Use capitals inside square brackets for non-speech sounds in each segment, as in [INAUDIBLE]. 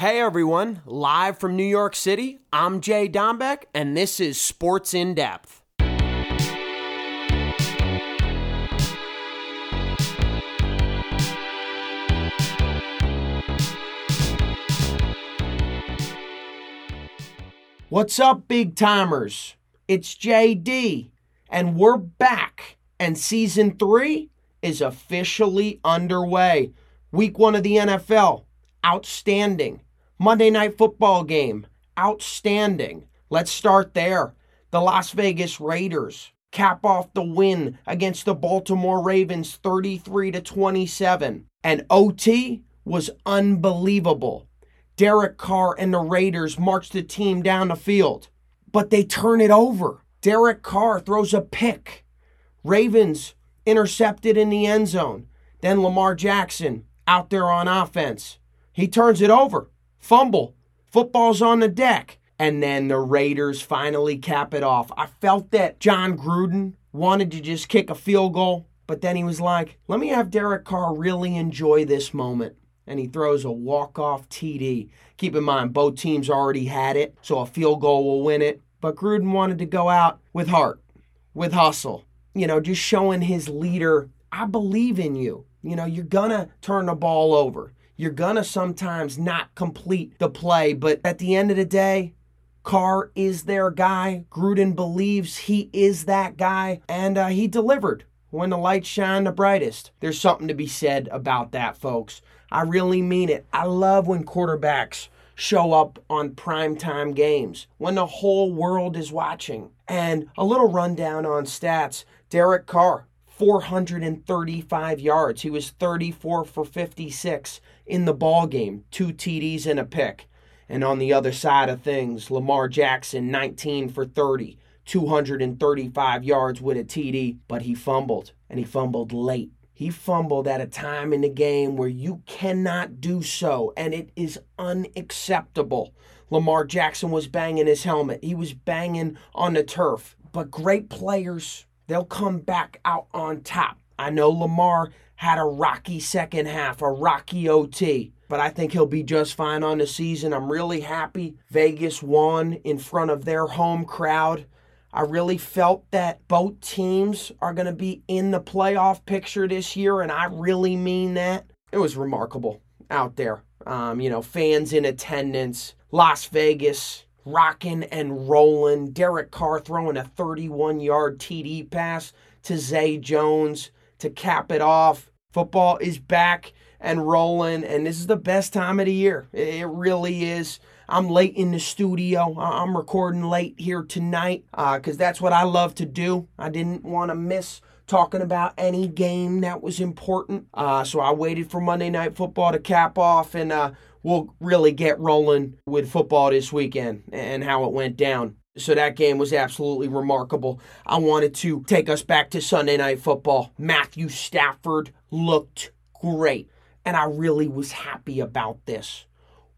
Hey everyone, live from New York City, I'm Jay Dombeck, and this is Sports in Depth. What's up, big timers? It's JD, and we're back, and season three is officially underway. Week one of the NFL, outstanding. Monday night football game, outstanding. Let's start there. The Las Vegas Raiders cap off the win against the Baltimore Ravens 33 to 27. And OT was unbelievable. Derek Carr and the Raiders march the team down the field, but they turn it over. Derek Carr throws a pick. Ravens intercepted in the end zone. Then Lamar Jackson out there on offense. He turns it over fumble, football's on the deck. And then the Raiders finally cap it off. I felt that Jon Gruden wanted to just kick a field goal, but then he was like, let me have Derek Carr really enjoy this moment. And he throws a walk-off TD. Keep in mind, both teams already had it, so a field goal will win it. But Gruden wanted to go out with heart, with hustle. You know, just showing his leader, I believe in you. You know, you're going to turn the ball over. You're to sometimes not complete the play, but at the end of the day, Carr is their guy. Gruden believes he is that guy, and uh, he delivered when the lights shine the brightest. There's something to be said about that, folks. I really mean it. I love when quarterbacks show up on primetime games when the whole world is watching. And a little rundown on stats Derek Carr, 435 yards. He was 34 for 56 in the ball game, two TDs and a pick. And on the other side of things, Lamar Jackson 19 for 30, 235 yards with a TD, but he fumbled and he fumbled late. He fumbled at a time in the game where you cannot do so, and it is unacceptable. Lamar Jackson was banging his helmet, he was banging on the turf. But great players, they'll come back out on top. I know Lamar had a rocky second half, a rocky OT, but I think he'll be just fine on the season. I'm really happy Vegas won in front of their home crowd. I really felt that both teams are going to be in the playoff picture this year, and I really mean that. It was remarkable out there. Um, you know, fans in attendance, Las Vegas rocking and rolling, Derek Carr throwing a 31 yard TD pass to Zay Jones to cap it off. Football is back and rolling, and this is the best time of the year. It really is. I'm late in the studio. I'm recording late here tonight because uh, that's what I love to do. I didn't want to miss talking about any game that was important. Uh, so I waited for Monday Night Football to cap off, and uh, we'll really get rolling with football this weekend and how it went down. So that game was absolutely remarkable. I wanted to take us back to Sunday Night Football. Matthew Stafford looked great, and I really was happy about this.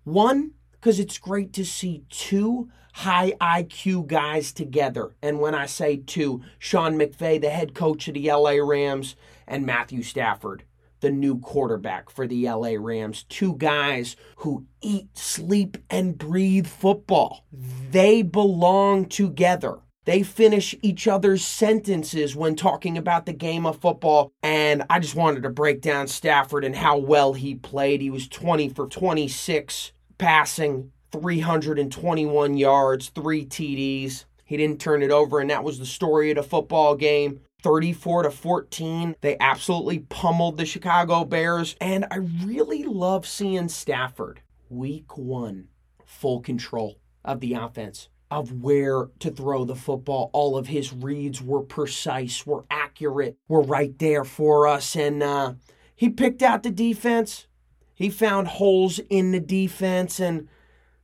One, because it's great to see two high IQ guys together. And when I say two, Sean McVay, the head coach of the LA Rams, and Matthew Stafford the new quarterback for the LA Rams. Two guys who eat, sleep, and breathe football. They belong together. They finish each other's sentences when talking about the game of football. And I just wanted to break down Stafford and how well he played. He was 20 for 26 passing, 321 yards, three TDs. He didn't turn it over, and that was the story of the football game. 34 to 14. They absolutely pummeled the Chicago Bears. And I really love seeing Stafford week one, full control of the offense, of where to throw the football. All of his reads were precise, were accurate, were right there for us. And uh, he picked out the defense. He found holes in the defense. And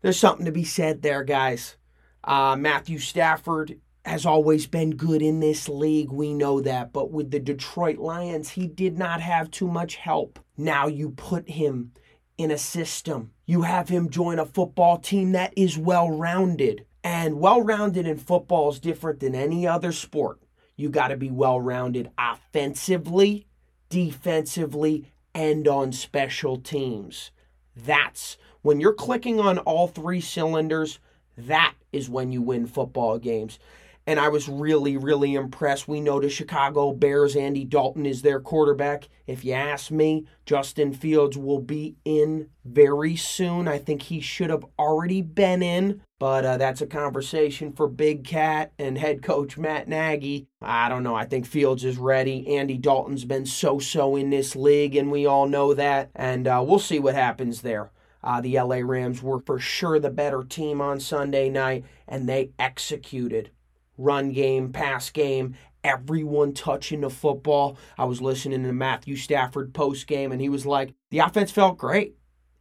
there's something to be said there, guys. Uh, Matthew Stafford has always been good in this league. We know that. But with the Detroit Lions, he did not have too much help. Now you put him in a system. You have him join a football team that is well rounded. And well rounded in football is different than any other sport. You got to be well rounded offensively, defensively, and on special teams. That's When you're clicking on all three cylinders, that is when you win football games and I was really, really impressed. We know the Chicago Bears, Andy Dalton is their quarterback. If you ask me, Justin Fields will be in very soon. I think he should have already been in, but uh, that's a conversation for Big Cat and head coach Matt Nagy. I don't know. I think Fields is ready. Andy Dalton's been so so in this league, and we all know that. And uh, we'll see what happens there. Uh, the LA Rams were for sure the better team on Sunday night, and they executed run game, pass game, everyone touching the football. I was listening to Matthew Stafford post game, and he was like, the offense felt great.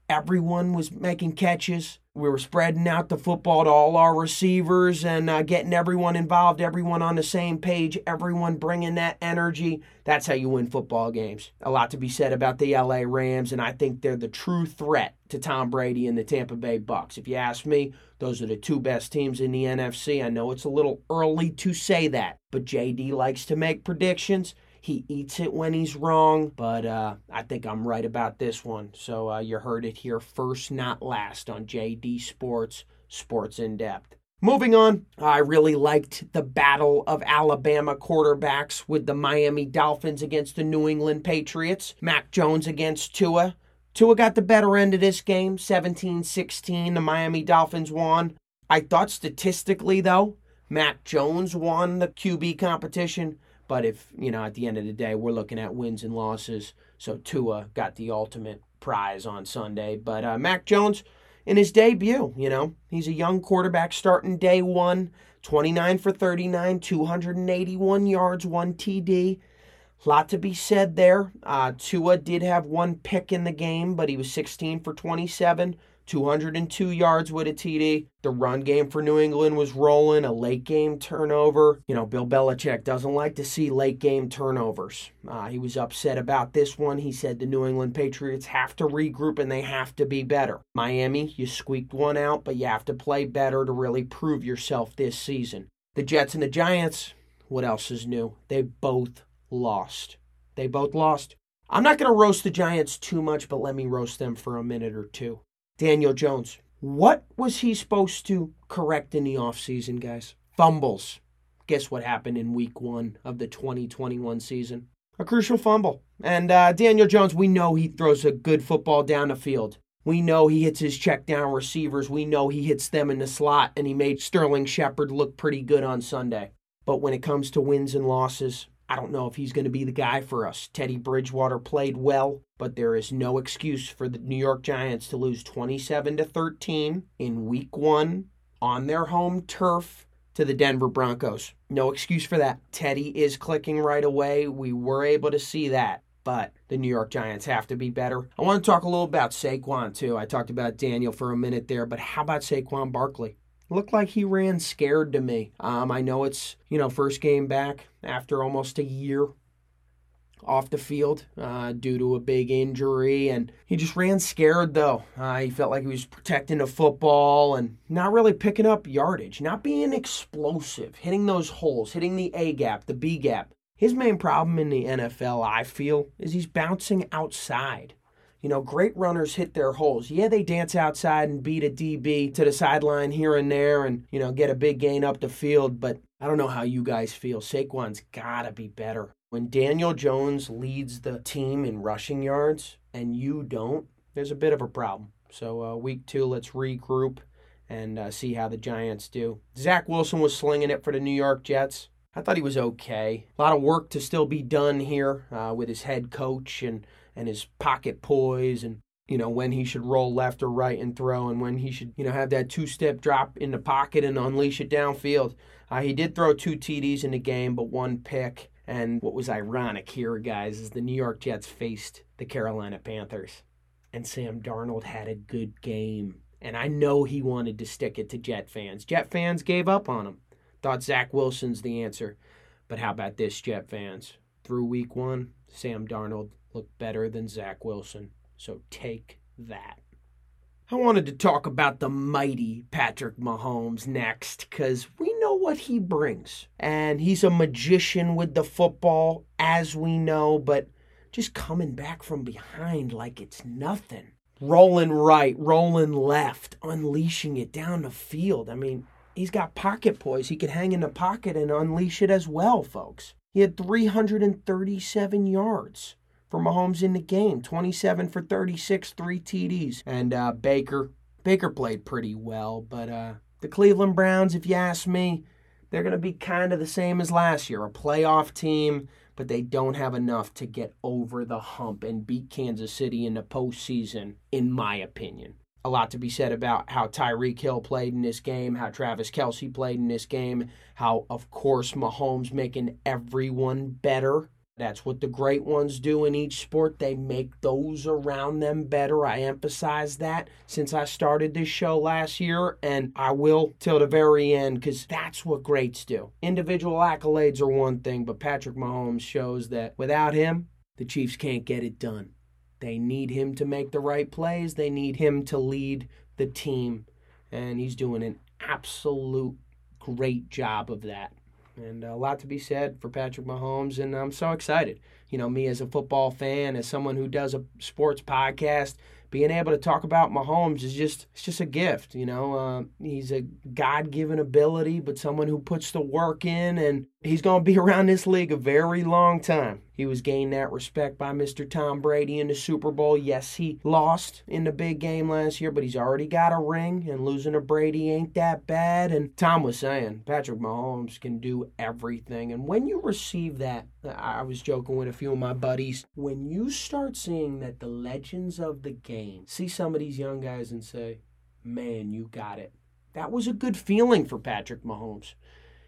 Everyone was making catches. We were spreading out the football to all our receivers and uh, getting everyone involved, everyone on the same page, everyone bringing that energy. That's how you win football games. A lot to be said about the LA Rams, and I think they're the true threat to Tom Brady and the Tampa Bay Bucks. If you ask me, those are the two best teams in the NFC. I know it's a little early to say that, but JD likes to make predictions. He eats it when he's wrong, but uh, I think I'm right about this one. So uh, you heard it here first, not last on JD Sports, Sports in Depth. Moving on, I really liked the battle of Alabama quarterbacks with the Miami Dolphins against the New England Patriots. Mac Jones against Tua. Tua got the better end of this game, 17 16. The Miami Dolphins won. I thought statistically, though, Mac Jones won the QB competition. But if, you know, at the end of the day, we're looking at wins and losses. So Tua got the ultimate prize on Sunday. But uh, Mac Jones, in his debut, you know, he's a young quarterback starting day one, 29 for 39, 281 yards, one TD. A lot to be said there. Uh, Tua did have one pick in the game, but he was 16 for 27, 202 yards with a TD. The run game for New England was rolling, a late game turnover. You know, Bill Belichick doesn't like to see late game turnovers. Uh, he was upset about this one. He said the New England Patriots have to regroup and they have to be better. Miami, you squeaked one out, but you have to play better to really prove yourself this season. The Jets and the Giants, what else is new? They both lost. They both lost. I'm not going to roast the Giants too much, but let me roast them for a minute or two. Daniel Jones. What was he supposed to correct in the offseason, guys? Fumbles. Guess what happened in week one of the 2021 season? A crucial fumble. And uh, Daniel Jones, we know he throws a good football down the field. We know he hits his check down receivers. We know he hits them in the slot, and he made Sterling Shepard look pretty good on Sunday. But when it comes to wins and losses, I don't know if he's going to be the guy for us. Teddy Bridgewater played well, but there is no excuse for the New York Giants to lose 27 to 13 in week 1 on their home turf to the Denver Broncos. No excuse for that. Teddy is clicking right away. We were able to see that, but the New York Giants have to be better. I want to talk a little about Saquon too. I talked about Daniel for a minute there, but how about Saquon Barkley? Looked like he ran scared to me. Um, I know it's, you know, first game back after almost a year off the field uh, due to a big injury. And he just ran scared, though. Uh, he felt like he was protecting the football and not really picking up yardage, not being explosive, hitting those holes, hitting the A gap, the B gap. His main problem in the NFL, I feel, is he's bouncing outside. You know, great runners hit their holes. Yeah, they dance outside and beat a DB to the sideline here and there and, you know, get a big gain up the field, but I don't know how you guys feel. Saquon's got to be better. When Daniel Jones leads the team in rushing yards and you don't, there's a bit of a problem. So, uh, week two, let's regroup and uh, see how the Giants do. Zach Wilson was slinging it for the New York Jets. I thought he was okay. A lot of work to still be done here uh, with his head coach and and his pocket poise and you know when he should roll left or right and throw and when he should you know have that two step drop in the pocket and unleash it downfield. Uh, he did throw two td's in the game but one pick and what was ironic here guys is the new york jets faced the carolina panthers. And sam darnold had a good game. And i know he wanted to stick it to jet fans. Jet fans gave up on him. Thought zach wilson's the answer. But how about this jet fans? Through week one sam darnold look better than Zach Wilson. So take that. I wanted to talk about the mighty Patrick Mahomes next because we know what he brings. And he's a magician with the football, as we know, but just coming back from behind like it's nothing. rolling right, rolling left, unleashing it down the field. I mean, he's got pocket poise. He could hang in the pocket and unleash it as well, folks. He had 337 yards for Mahomes in the game 27 for 36, three TDs. And uh, Baker, Baker played pretty well, but uh, the Cleveland Browns, if you ask me, they're going to be kind of the same as last year a playoff team, but they don't have enough to get over the hump and beat Kansas City in the postseason, in my opinion. A lot to be said about how Tyreek Hill played in this game, how Travis Kelce played in this game, how, of course, Mahomes making everyone better that's what the great ones do in each sport. They make those around them better. I emphasize that since I started this show last year, and I will till the very end because that's what greats do. Individual accolades are one thing, but Patrick Mahomes shows that without him, the Chiefs can't get it done. They need him to make the right plays, they need him to lead the team, and he's doing an absolute great job of that and a lot to be said for Patrick Mahomes. And I'm so excited. You know, me as a football fan, as someone who does a sports podcast, being able to talk about Mahomes is just it's just a gift. You know, uh, he's a God given ability, but someone who puts the work in, and he's going to be [LAUGHS] around this league a very long time. He was gained that respect by Mr. Tom Brady in the Super Bowl. Yes, he lost in the big game last year, but he's already got a ring, and losing to Brady ain't that bad. And Tom was saying Patrick Mahomes can do everything. And when you receive that, I was joking with a few of my buddies, when you start seeing that the legends of the game see some of these young guys and say, man, you got it. That was a good feeling for Patrick Mahomes.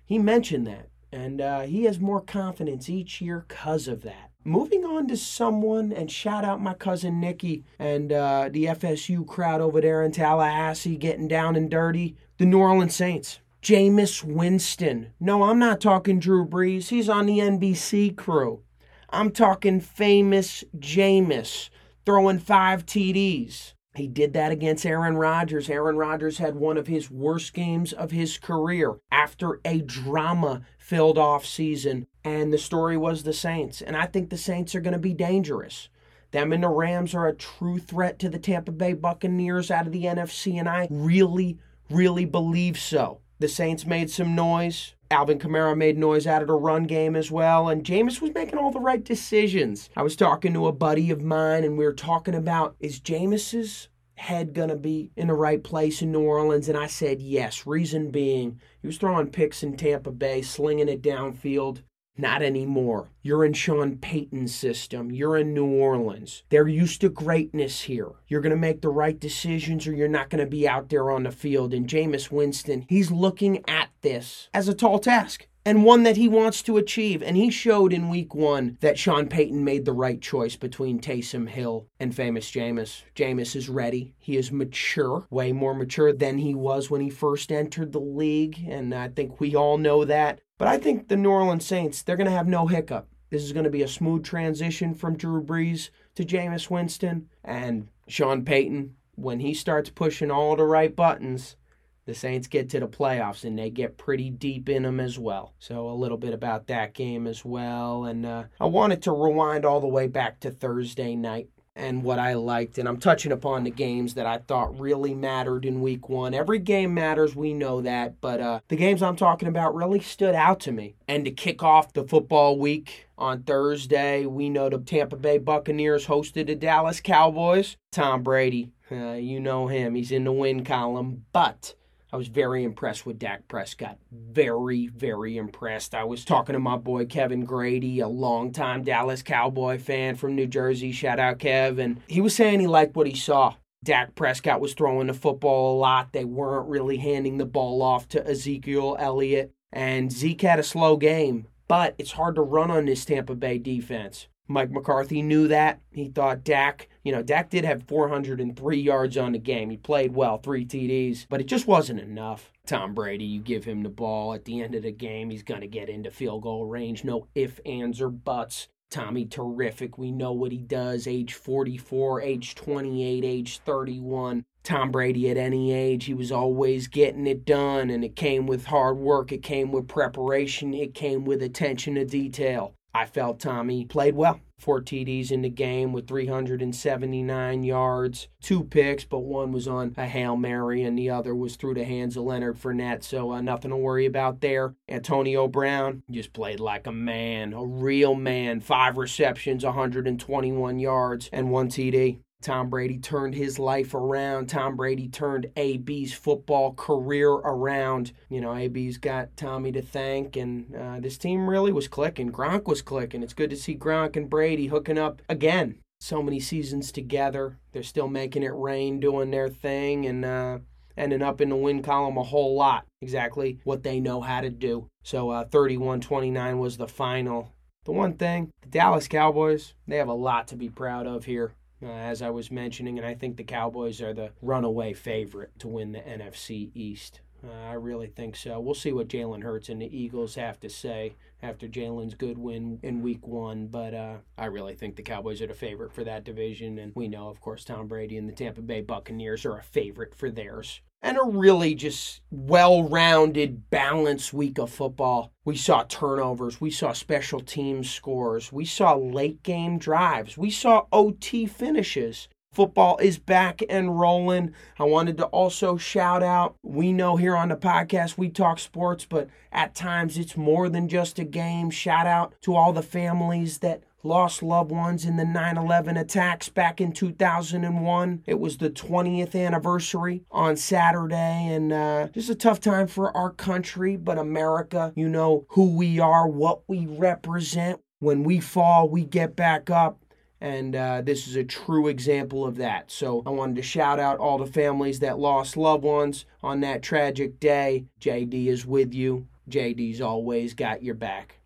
He mentioned that and uh, he has more confidence each year because of that. Moving on to someone, and shout out my cousin Nikki and uh, the FSU crowd over there in Tallahassee getting down and dirty, the New Orleans Saints. Jameis Winston. No, I'm not talking Drew Brees. He's on the NBC crew. I'm talking famous Jameis throwing five TDs. He did that against Aaron Rodgers. Aaron Rodgers had one of his worst games of his career after a drama filled off season. And the story was the Saints. And I think the Saints are going to be dangerous. Them and the Rams are a true threat to the Tampa Bay Buccaneers out of the NFC. And I really, really believe so. The Saints made some noise. Alvin Kamara made noise out of the run game as well, and Jameis was making all the right decisions. I was talking to a buddy of mine, and we were talking about is Jameis's head going to be in the right place in New Orleans? And I said yes. Reason being, he was throwing picks in Tampa Bay, slinging it downfield. Not anymore. You're in Sean Payton's system. You're in New Orleans. They're used to greatness here. You're going to make the right decisions or you're not going to be out there on the field. And Jameis Winston, he's looking at this as a tall task and one that he wants to achieve. And he showed in week one that Sean Payton made the right choice between Taysom Hill and famous Jameis. Jameis is ready. He is mature, way more mature than he was when he first entered the league. And I think we all know that. But I think the New Orleans Saints, they're going to have no hiccup. This is going to be a smooth transition from Drew Brees to Jameis Winston. And Sean Payton, when he starts pushing all the right buttons, the Saints get to the playoffs and they get pretty deep in them as well. So, a little bit about that game as well. And uh, I wanted to rewind all the way back to Thursday night and what I liked. And I'm touching upon the games that I thought really mattered in week one. Every game matters, we know that. But uh, the games I'm talking about really stood out to me. And to kick off the football week on Thursday, we know the Tampa Bay Buccaneers hosted the Dallas Cowboys. Tom Brady, uh, you know him, he's in the win column. But I was very impressed with Dak Prescott. Very, very impressed. I was talking to my boy Kevin Grady, a longtime Dallas Cowboy fan from New Jersey. Shout out, Kev. And he was saying he liked what he saw. Dak Prescott was throwing the football a lot. They weren't really handing the ball off to Ezekiel Elliott. And Zeke had a slow game, but it's hard to run on this Tampa Bay defense. Mike McCarthy knew that. He thought Dak, you know, Dak did have 403 yards on the game. He played well, three TDs, but it just wasn't enough. Tom Brady, you give him the ball at the end of the game, he's going to get into field goal range. No ifs, ands, or buts. Tommy, terrific. We know what he does. Age 44, age 28, age 31. Tom Brady at any age, he was always getting it done, and it came with hard work, it came with preparation, it came with attention to detail. I felt Tommy played well. Four TDs in the game with 379 yards, two picks, but one was on a Hail Mary and the other was through the hands of Leonard Fournette, so uh, nothing to worry about there. Antonio Brown just played like a man, a real man. Five receptions, 121 yards, and one TD. Tom Brady turned his life around. Tom Brady turned AB's football career around. You know, AB's got Tommy to thank, and uh, this team really was clicking. Gronk was clicking. It's good to see Gronk and Brady hooking up again. So many seasons together. They're still making it rain, doing their thing, and uh, ending up in the win column a whole lot. Exactly what they know how to do. So uh, 31 29 was the final. The one thing, the Dallas Cowboys, they have a lot to be proud of here uh, as I was mentioning, and I think the Cowboys are the runaway favorite to win the NFC East. Uh, I really think so. We'll see what Jalen Hurts and the Eagles have to say after Jalen's good win in week one. But uh, I really think the Cowboys are the favorite for that division. And we know, of course, Tom Brady and the Tampa Bay Buccaneers are a favorite for theirs and a really just well rounded, balanced week of football. We saw turnovers, we saw special team scores, we saw late game drives, we saw OT finishes. Football is back and rolling. I wanted to also shout out we know here on the podcast we talk sports, but at times it's more than just a game. Shout out to all the families that lost loved ones in the 9 11 attacks back in 2001. It was the 20th anniversary on Saturday, and uh, just a tough time for our country, but America, you know who we are, what we represent. When we fall, we get back up. And uh, this is a true example of that. So I wanted to shout out all the families that lost loved ones on that tragic day. JD is with you. JD's always got your back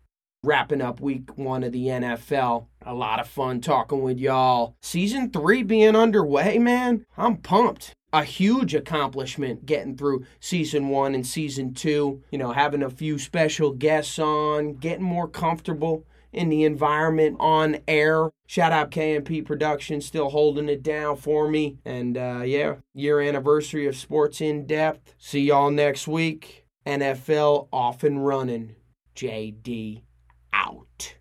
wrapping up week one of the NFL. A lot of fun talking with y'all. Season three being underway, man. I'm pumped. A huge accomplishment getting through season one and season two. You know, having a few special guests on, getting more comfortable in the environment on air. Shout out KMP Productions, still holding it down for me. And uh, yeah, year anniversary of Sports in Depth. See y'all next week. NFL off and running. JD out.